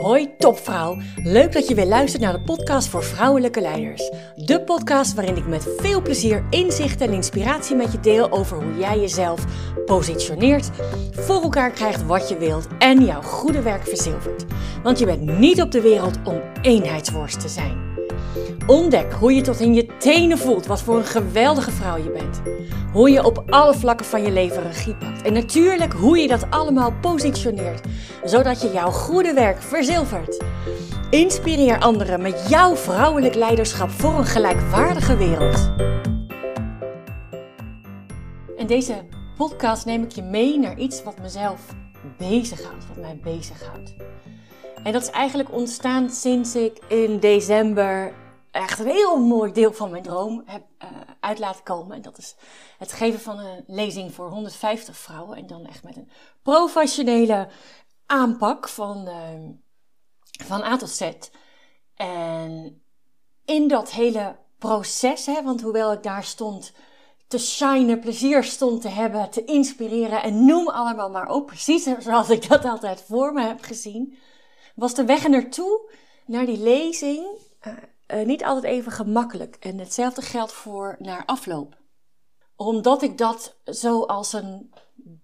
Hoi topvrouw, leuk dat je weer luistert naar de podcast voor vrouwelijke leiders. De podcast waarin ik met veel plezier inzicht en inspiratie met je deel over hoe jij jezelf positioneert, voor elkaar krijgt wat je wilt en jouw goede werk verzilvert. Want je bent niet op de wereld om eenheidsworst te zijn. Ontdek hoe je tot in je tenen voelt wat voor een geweldige vrouw je bent. Hoe je op alle vlakken van je leven regie pakt. En natuurlijk hoe je dat allemaal positioneert, zodat je jouw goede werk verzilvert. Inspireer anderen met jouw vrouwelijk leiderschap voor een gelijkwaardige wereld. In deze podcast neem ik je mee naar iets wat mezelf bezighoudt, wat mij bezighoudt. En dat is eigenlijk ontstaan sinds ik in december echt een heel mooi deel van mijn droom heb uh, uit laten komen. En dat is het geven van een lezing voor 150 vrouwen. En dan echt met een professionele aanpak van, uh, van A tot Z. En in dat hele proces, hè, want hoewel ik daar stond te shinen, plezier stond te hebben, te inspireren en noem allemaal maar op, precies zoals ik dat altijd voor me heb gezien, was de weg er naartoe, naar die lezing, uh, uh, niet altijd even gemakkelijk. En hetzelfde geldt voor naar afloop. Omdat ik dat zo als een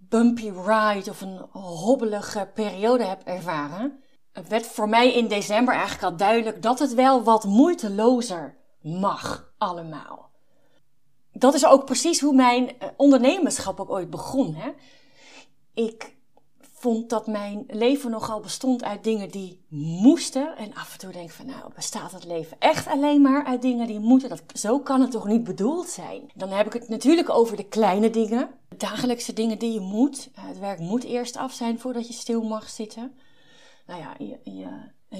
bumpy ride of een hobbelige periode heb ervaren, werd voor mij in december eigenlijk al duidelijk dat het wel wat moeitelozer mag allemaal. Dat is ook precies hoe mijn ondernemerschap ook ooit begon. Hè? Ik vond dat mijn leven nogal bestond uit dingen die moesten. En af en toe denk ik van, nou, bestaat het leven echt alleen maar uit dingen die moeten? Dat, zo kan het toch niet bedoeld zijn? Dan heb ik het natuurlijk over de kleine dingen. De dagelijkse dingen die je moet. Het werk moet eerst af zijn voordat je stil mag zitten. Nou ja, je, je,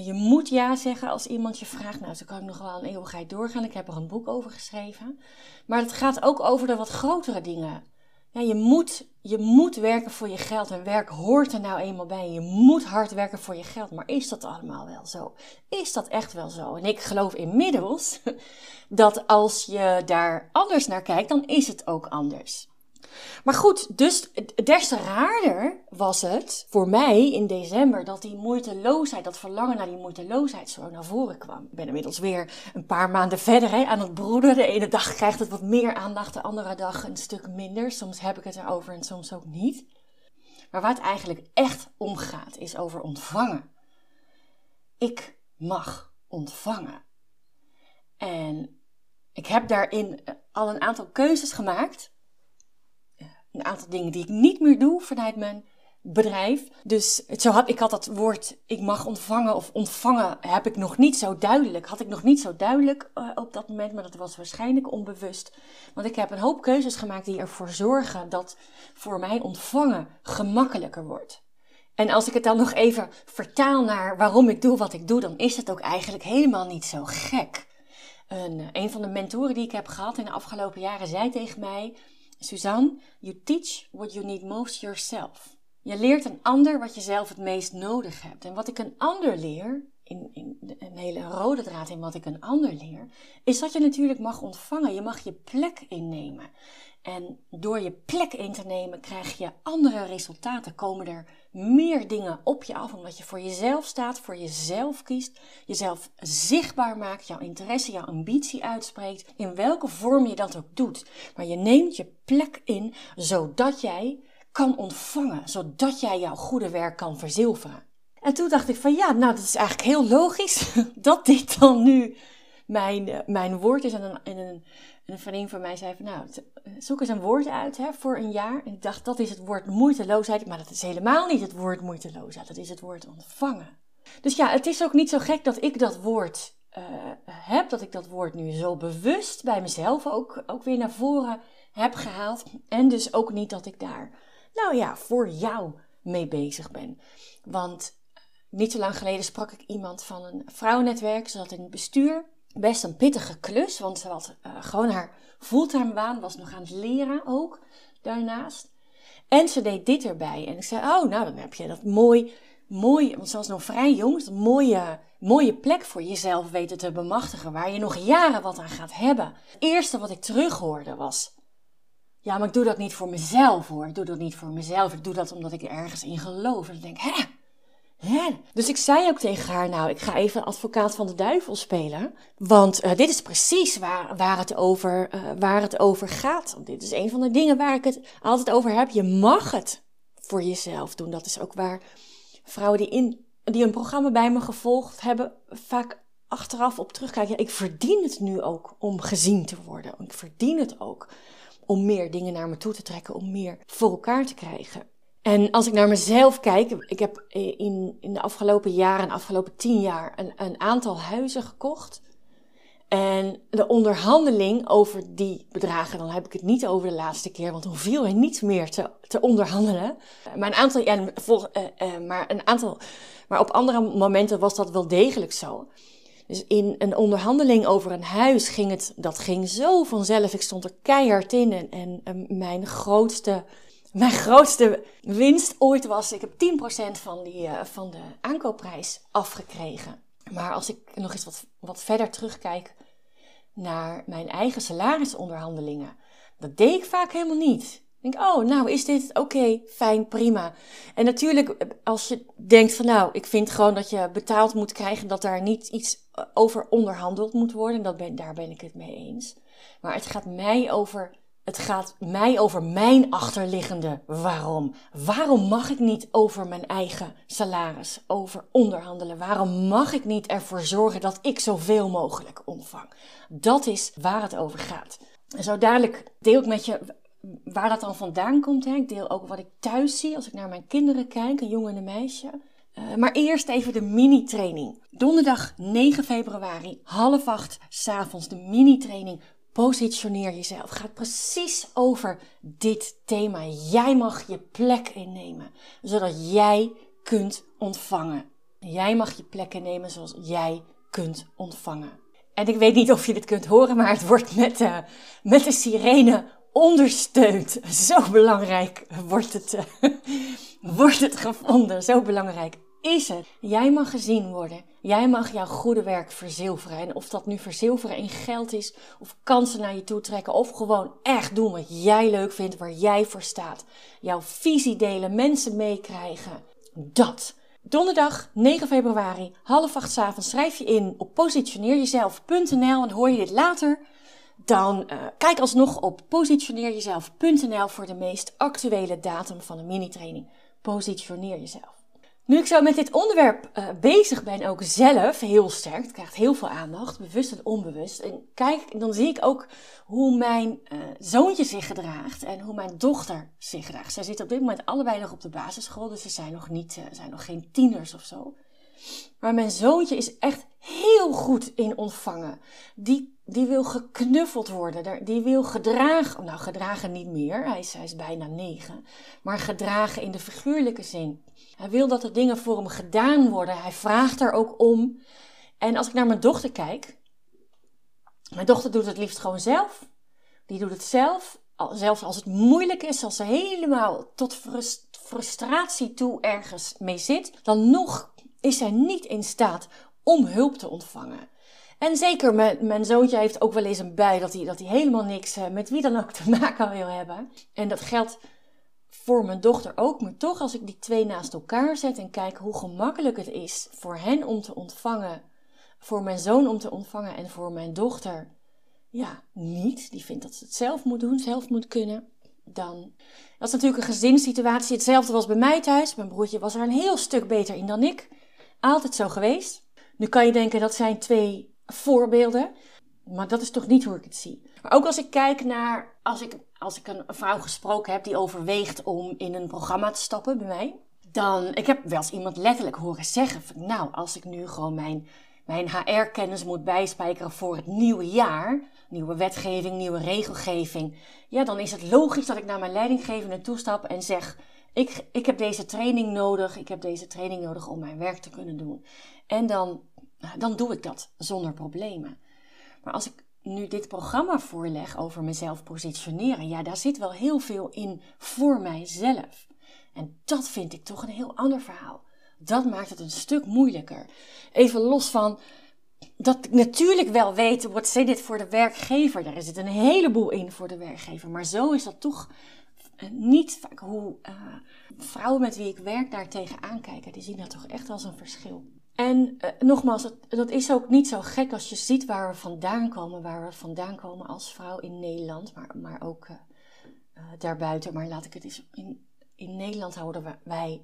je moet ja zeggen als iemand je vraagt. Nou, zo kan ik nog wel een eeuwigheid doorgaan. Ik heb er een boek over geschreven. Maar het gaat ook over de wat grotere dingen ja, je, moet, je moet werken voor je geld en werk hoort er nou eenmaal bij. Je moet hard werken voor je geld. Maar is dat allemaal wel zo? Is dat echt wel zo? En ik geloof inmiddels dat als je daar anders naar kijkt, dan is het ook anders. Maar goed, dus des te raarder was het voor mij in december dat die moeiteloosheid, dat verlangen naar die moeiteloosheid zo naar voren kwam. Ik ben inmiddels weer een paar maanden verder hè, aan het broeden. De ene dag krijgt het wat meer aandacht, de andere dag een stuk minder. Soms heb ik het erover en soms ook niet. Maar waar het eigenlijk echt om gaat, is over ontvangen. Ik mag ontvangen. En ik heb daarin al een aantal keuzes gemaakt een aantal dingen die ik niet meer doe vanuit mijn bedrijf. Dus zo had, ik had dat woord ik mag ontvangen of ontvangen heb ik nog niet zo duidelijk. Had ik nog niet zo duidelijk uh, op dat moment, maar dat was waarschijnlijk onbewust. Want ik heb een hoop keuzes gemaakt die ervoor zorgen dat voor mij ontvangen gemakkelijker wordt. En als ik het dan nog even vertaal naar waarom ik doe wat ik doe, dan is het ook eigenlijk helemaal niet zo gek. Een, een van de mentoren die ik heb gehad in de afgelopen jaren zei tegen mij: Suzanne, you teach what you need most yourself. Je leert een ander wat je zelf het meest nodig hebt. En wat ik een ander leer, in, in een hele rode draad in wat ik een ander leer, is dat je natuurlijk mag ontvangen. Je mag je plek innemen. En door je plek in te nemen krijg je andere resultaten. Komen er meer dingen op je af, omdat je voor jezelf staat, voor jezelf kiest, jezelf zichtbaar maakt, jouw interesse, jouw ambitie uitspreekt, in welke vorm je dat ook doet. Maar je neemt je plek in, zodat jij kan ontvangen, zodat jij jouw goede werk kan verzilveren. En toen dacht ik van ja, nou dat is eigenlijk heel logisch dat dit dan nu mijn, eh, mijn woord is. En een, en een, een vriendin van mij zei van nou, zoek eens een woord uit hè, voor een jaar. En ik dacht dat is het woord moeiteloosheid, maar dat is helemaal niet het woord moeiteloosheid. Dat is het woord ontvangen. Dus ja, het is ook niet zo gek dat ik dat woord uh, heb, dat ik dat woord nu zo bewust bij mezelf ook, ook weer naar voren heb gehaald. En dus ook niet dat ik daar, nou ja, voor jou mee bezig ben. Want niet zo lang geleden sprak ik iemand van een vrouwennetwerk. Ze zat in het bestuur. Best een pittige klus, want ze had uh, gewoon haar fulltime baan, was nog aan het leren ook daarnaast. En ze deed dit erbij. En ik zei, oh, nou dan heb je dat mooi, mooi, want ze was nog vrij jong, een mooie, mooie plek voor jezelf weten te bemachtigen, waar je nog jaren wat aan gaat hebben. Het eerste wat ik terughoorde was, Ja, maar ik doe dat niet voor mezelf hoor. Ik doe dat niet voor mezelf. Ik doe dat omdat ik ergens in geloof. En ik denk, hè? Hè? Dus ik zei ook tegen haar, nou, ik ga even advocaat van de duivel spelen. Want uh, dit is precies waar, waar, het over, uh, waar het over gaat. Dit is een van de dingen waar ik het altijd over heb. Je mag het voor jezelf doen. Dat is ook waar vrouwen die, in, die een programma bij me gevolgd hebben, vaak achteraf op terugkijken. Ja, ik verdien het nu ook om gezien te worden. Ik verdien het ook om meer dingen naar me toe te trekken, om meer voor elkaar te krijgen. En als ik naar mezelf kijk, ik heb in, in de afgelopen jaren, de afgelopen tien jaar, een, een aantal huizen gekocht. En de onderhandeling over die bedragen, dan heb ik het niet over de laatste keer, want toen viel er niet meer te, te onderhandelen. Maar een aantal, ja, vol, uh, uh, maar een aantal, maar op andere momenten was dat wel degelijk zo. Dus in een onderhandeling over een huis ging het, dat ging zo vanzelf. Ik stond er keihard in en, en mijn grootste, mijn grootste winst ooit was, ik heb 10% van, die, uh, van de aankoopprijs afgekregen. Maar als ik nog eens wat, wat verder terugkijk naar mijn eigen salarisonderhandelingen, dat deed ik vaak helemaal niet. Ik denk, oh, nou is dit oké, fijn, prima. En natuurlijk, als je denkt van nou, ik vind gewoon dat je betaald moet krijgen, dat daar niet iets over onderhandeld moet worden, dat ben, daar ben ik het mee eens. Maar het gaat mij over, het gaat mij over mijn achterliggende waarom. Waarom mag ik niet over mijn eigen salaris, over onderhandelen? Waarom mag ik niet ervoor zorgen dat ik zoveel mogelijk ontvang? Dat is waar het over gaat. En zo dadelijk deel ik met je waar dat dan vandaan komt. Hè. Ik deel ook wat ik thuis zie als ik naar mijn kinderen kijk, een jongen en een meisje. Uh, maar eerst even de mini-training. Donderdag 9 februari, half acht s'avonds, de mini-training. Positioneer jezelf. Gaat precies over dit thema. Jij mag je plek innemen, zodat jij kunt ontvangen. Jij mag je plek innemen zoals jij kunt ontvangen. En ik weet niet of je dit kunt horen, maar het wordt met, uh, met de sirene ondersteunt. Zo belangrijk wordt het, uh, wordt het gevonden. Zo belangrijk is het. Jij mag gezien worden. Jij mag jouw goede werk verzilveren. En of dat nu verzilveren in geld is, of kansen naar je toe trekken, of gewoon echt doen wat jij leuk vindt, waar jij voor staat. Jouw visie delen, mensen meekrijgen. Dat. Donderdag 9 februari, half acht avonds, schrijf je in op positioneerjezelf.nl en hoor je dit later dan uh, kijk alsnog op positioneerjezelf.nl voor de meest actuele datum van de mini-training. Positioneer jezelf. Nu ik zo met dit onderwerp uh, bezig ben, ook zelf heel sterk, het krijgt heel veel aandacht, bewust en onbewust. En kijk, dan zie ik ook hoe mijn uh, zoontje zich gedraagt en hoe mijn dochter zich gedraagt. Zij zitten op dit moment allebei nog op de basisschool, dus ze zijn nog, niet, uh, zijn nog geen tieners of zo. Maar mijn zoontje is echt heel goed in ontvangen. Die, die wil geknuffeld worden. Die wil gedragen. Nou, gedragen niet meer. Hij is, hij is bijna negen. Maar gedragen in de figuurlijke zin. Hij wil dat er dingen voor hem gedaan worden. Hij vraagt er ook om. En als ik naar mijn dochter kijk. Mijn dochter doet het liefst gewoon zelf. Die doet het zelf. Zelfs als het moeilijk is, als ze helemaal tot frustratie toe ergens mee zit, dan nog is zij niet in staat om hulp te ontvangen. En zeker, mijn, zoontje heeft ook wel eens een bij dat hij, dat hij helemaal niks uh, met wie dan ook te maken wil hebben. En dat geldt voor mijn dochter ook. Maar toch, als ik die twee naast elkaar zet en kijk hoe gemakkelijk het is voor hen om te ontvangen, voor mijn zoon om te ontvangen en voor mijn dochter, ja, niet. Die vindt dat ze het zelf moet doen, zelf moet kunnen. Dan. Dat is natuurlijk een gezinssituatie. Hetzelfde was bij mij thuis. Mijn broertje was er een heel stuk beter in dan ik altijd zo geweest. Nu kan je denken dat zijn twee voorbeelden, maar dat is toch niet hoe ik het zie. Maar ook als ik kijk naar, als ik, als ik een vrouw gesproken heb die overweegt om in een programma te stappen bij mij, dan, ik heb wel eens iemand letterlijk horen zeggen nou, als ik nu gewoon mijn, mijn HR-kennis moet bijspijkeren voor het nieuwe jaar, nieuwe wetgeving, nieuwe regelgeving, ja, dan is het logisch dat ik naar mijn leidinggevende toestap en zeg, ik, ik heb deze training nodig. Ik heb deze training nodig om mijn werk te kunnen doen. En dan, dan doe ik dat zonder problemen. Maar als ik nu dit programma voorleg over mezelf positioneren, ja, daar zit wel heel veel in voor mijzelf. En dat vind ik toch een heel ander verhaal. Dat maakt het een stuk moeilijker. Even los van dat ik natuurlijk wel weet, wat zit dit voor de werkgever? Daar zit een heleboel in voor de werkgever. Maar zo is dat toch eh, niet vaak hoe uh, vrouwen met wie ik werk daar tegenaan kijken. Die zien dat toch echt als een verschil. En uh, nogmaals, dat, dat, is ook niet zo gek als je ziet waar we vandaan komen. Waar we vandaan komen als vrouw in Nederland, maar, maar ook daarbuiten. Maar laat ik het eens in, in Nederland houden. Wij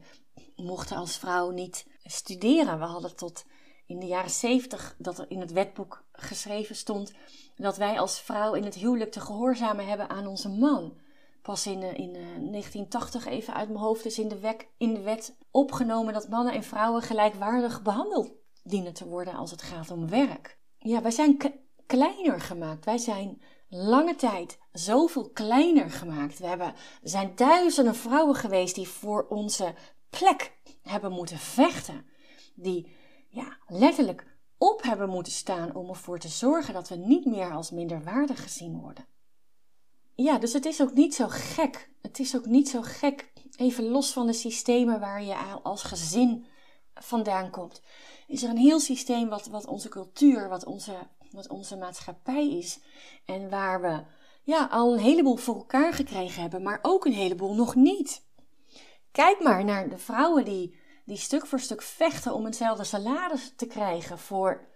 mochten als vrouw niet studeren. We hadden tot in de jaren zeventig dat er in het wetboek geschreven stond dat wij als vrouw in het huwelijk te gehoorzamen hebben aan onze man. Pas in, eh, in 1980, eh, even uit mijn hoofd, is in de, in de wet opgenomen dat mannen en vrouwen gelijkwaardig behandeld dienen te worden als het gaat om werk. Ja, wij zijn kleiner gemaakt. Wij zijn lange tijd zoveel kleiner gemaakt. We hebben, er zijn duizenden vrouwen geweest die voor onze plek hebben moeten vechten. Die ja, letterlijk op hebben moeten staan om ervoor te zorgen dat we niet meer als minderwaardig gezien worden. Ja, dus het is ook niet zo gek. Het is ook niet zo gek, even los van de systemen waar je als gezin vandaan komt. Is er een heel systeem wat, wat onze cultuur, wat onze, wat onze maatschappij is. En waar we ja, al een heleboel voor elkaar gekregen hebben, maar ook een heleboel nog niet. Kijk maar naar de vrouwen die die stuk voor stuk vechten om hetzelfde salaris te krijgen voor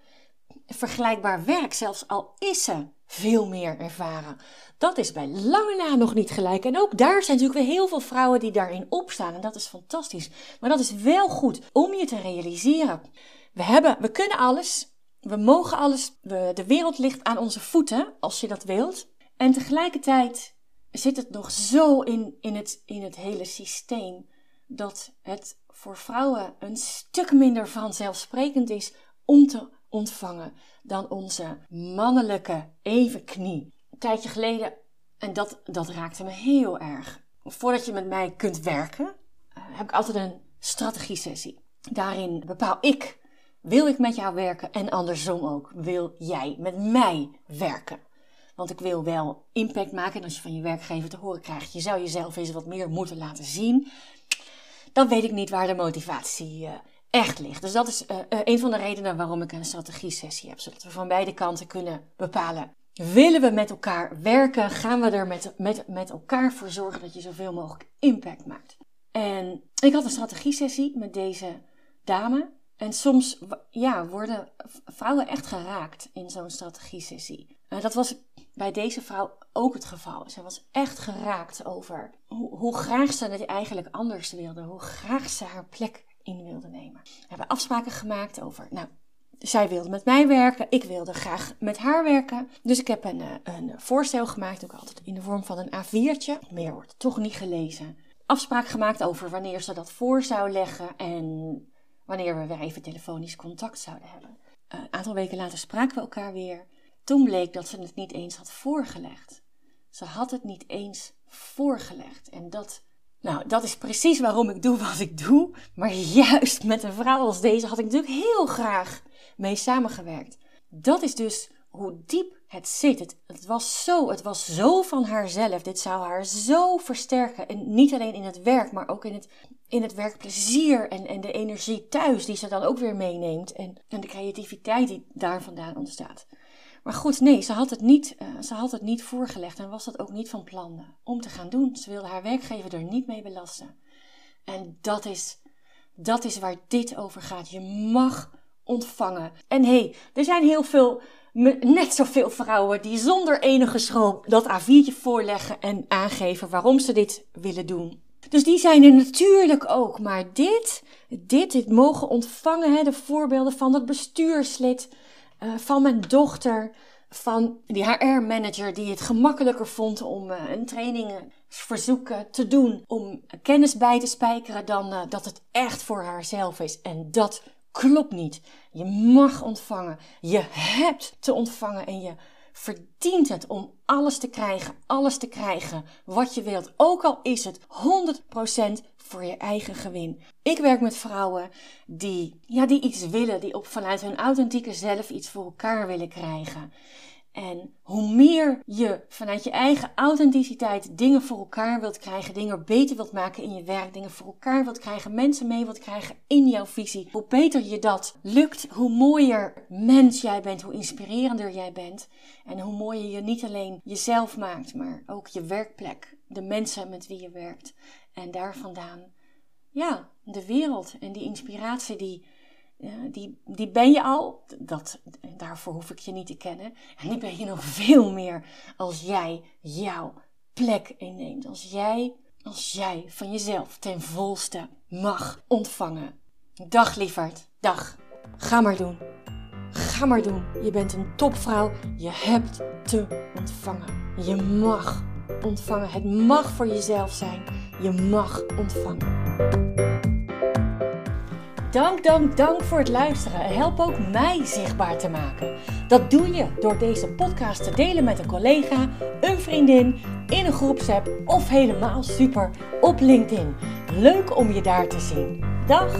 vergelijkbaar werk, zelfs al is ze veel meer ervaren. Dat is bij lange na nog niet gelijk. En ook daar zijn natuurlijk weer heel veel vrouwen die daarin opstaan. En dat is fantastisch. Maar dat is wel goed om je te realiseren. We, hebben, we kunnen alles. We mogen alles. De wereld ligt aan onze voeten, als je dat wilt. En tegelijkertijd zit het nog zo in, in, het, in het hele systeem dat het voor vrouwen een stuk minder vanzelfsprekend is om te ontvangen dan onze mannelijke evenknie. Een tijdje geleden, en dat, dat raakte me heel erg. Voordat je met mij kunt werken, eh, heb ik altijd een strategie-sessie. Daarin bepaal ik, wil ik met jou werken en andersom ook, wil jij met mij werken. Want ik wil wel impact maken. En als je van je werkgever te horen krijgt, je zou jezelf eens wat meer moeten laten zien dan weet ik niet waar de motivatie uh, echt ligt. Dus dat is uh, een van de redenen waarom ik een strategie-sessie heb. Zodat we van beide kanten kunnen bepalen. Willen we met elkaar werken? Gaan we er met, met, met elkaar voor zorgen dat je zoveel mogelijk impact maakt? En ik had een strategie-sessie met deze dame. En soms ja, worden vrouwen echt geraakt in zo'n strategie-sessie. dat was bij deze vrouw ook het geval. Zij was echt geraakt over hoe, hoe graag ze het eigenlijk anders wilde. Hoe graag ze haar plek in wilde nemen. We hebben afspraken gemaakt over, nou, zij wilde met mij werken, ik wilde graag met haar werken. Dus ik heb een, eh, een voorstel gemaakt, ook altijd in de vorm van een A4'tje. Meer wordt toch niet gelezen. Afspraak gemaakt over wanneer ze dat voor zou leggen en wanneer we weer even telefonisch contact zouden hebben. Een aantal weken later spraken we elkaar weer. Toen bleek dat ze het niet eens had voorgelegd. Ze had het niet eens voorgelegd. En dat, nou, dat is precies waarom ik doe wat ik doe. Maar juist met een vrouw als deze had ik natuurlijk heel graag mee samengewerkt. Dat is dus hoe diep het zit. Het, was zo, het was zo van haarzelf. Dit zou haar zo versterken. En niet alleen in het werk, maar ook in het, in het werkplezier en, en de energie thuis, die ze dan ook weer meeneemt. En, en de creativiteit die daar vandaan ontstaat. Maar goed, nee, ze had, het niet, uh, ze had het niet voorgelegd en was dat ook niet van plan om te gaan doen. Ze wilde haar werkgever er niet mee belasten. En dat is, dat is waar dit over gaat. Je mag ontvangen. En hé, hey, er zijn heel veel, net zoveel vrouwen die zonder enige schroom dat A4'tje voorleggen en aangeven waarom ze dit willen doen. Dus die zijn er natuurlijk ook. Maar dit, dit, dit mogen ontvangen, hè, de voorbeelden van dat bestuurslid uh, van mijn dochter, van die HR-manager die het gemakkelijker vond om uh, een trainingsverzoek te doen, om kennis bij te spijkeren dan dat het echt voor haarzelf is. En dat klopt niet. Je mag ontvangen. Je hebt te ontvangen en je verdient het om alles te krijgen, alles te krijgen wat je wilt. Ook al is het 100% voor je eigen gewin. Ik werk met vrouwen die, ja, die iets willen, die op, vanuit hun authentieke zelf iets voor elkaar willen krijgen. En hoe meer je vanuit je eigen authenticiteit dingen voor elkaar wilt krijgen, dingen beter wilt maken in je werk, dingen voor elkaar wilt krijgen, mensen mee wilt krijgen in jouw visie, hoe beter je dat lukt, hoe mooier mens jij bent, hoe inspirerender jij bent. En hoe mooier je niet alleen jezelf maakt, maar ook je werkplek, de mensen met wie je werkt. En daar vandaan, ja, de wereld en die inspiratie die die, die ben je al, dat, daarvoor hoef ik je niet te kennen. En die ben je nog veel meer als jij jouw plek inneemt. Als jij, als jij van jezelf ten volste mag ontvangen. Dag lieverd, dag. Ga maar doen. Ga maar doen. Je bent een topvrouw. Je hebt te ontvangen. Je mag ontvangen. Het mag voor jezelf zijn. Je mag ontvangen. Dank, dank, dank voor het luisteren en help ook mij zichtbaar te maken. Dat doe je door deze podcast te delen met een collega, een vriendin, in een groepsapp of helemaal super op LinkedIn. Leuk om je daar te zien. Dag!